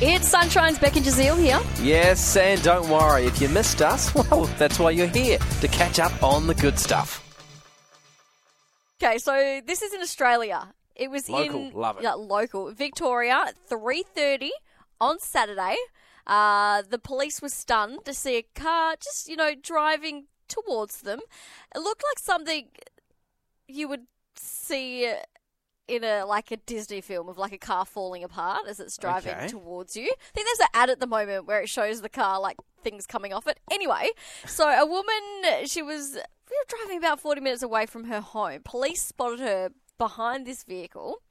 It's Sunshine's Becky Jazeel here. Yes, and don't worry, if you missed us, well, that's why you're here, to catch up on the good stuff. Okay, so this is in Australia. It was Local, in love it. Yeah, local Victoria, three thirty on Saturday. Uh, the police were stunned to see a car just you know driving towards them. It looked like something you would see in a like a Disney film of like a car falling apart as it's driving Okay. towards you. I think there's an ad at the moment where it shows the car like things coming off it. Anyway, so a woman she was we were driving about 40 minutes away from her home. Police spotted her behind this vehicle.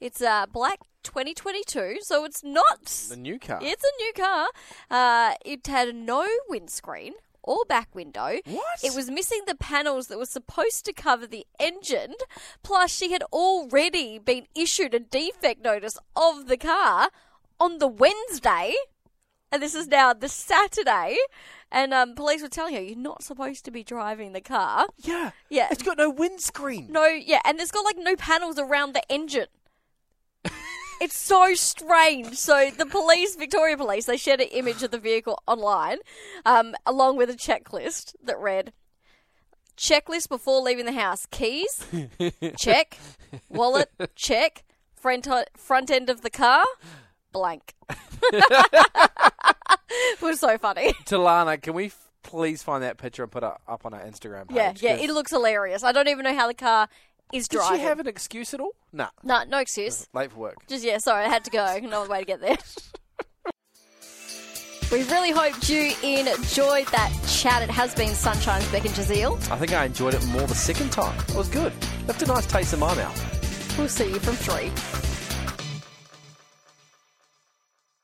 It's a black 2022, so it's not The new car. it's a new car. Uh, it had no windscreen or back window. What? It was missing the panels that were supposed to cover the engine. Plus, she had already been issued a defect notice of the car on the Wednesday. And this is now the Saturday. And um, police were telling her, you're not supposed to be driving the car. Yeah. Yeah. It's got no windscreen. No, yeah, and it's got like no panels around the engine. It's so strange. So the police, Victoria Police, they shared an image of the vehicle online, um, along with a checklist that read: checklist before leaving the house, keys, check, wallet, check, front front end of the car, blank. it was so funny. Talana, can we f- please find that picture and put it up on our Instagram page? Yeah, yeah, 'Cause it looks hilarious. I don't even know how the car is Did driving. she have an excuse at all? Nah. No, no excuse. Uh-huh. Late for work. Just yeah, sorry, I had to go. No other way to get there. we really hoped you enjoyed that chat. It has been Sunshine's Beck and Jazeel. I think I enjoyed it more the second time. It was good. Left a nice taste in my mouth. We'll see you from three.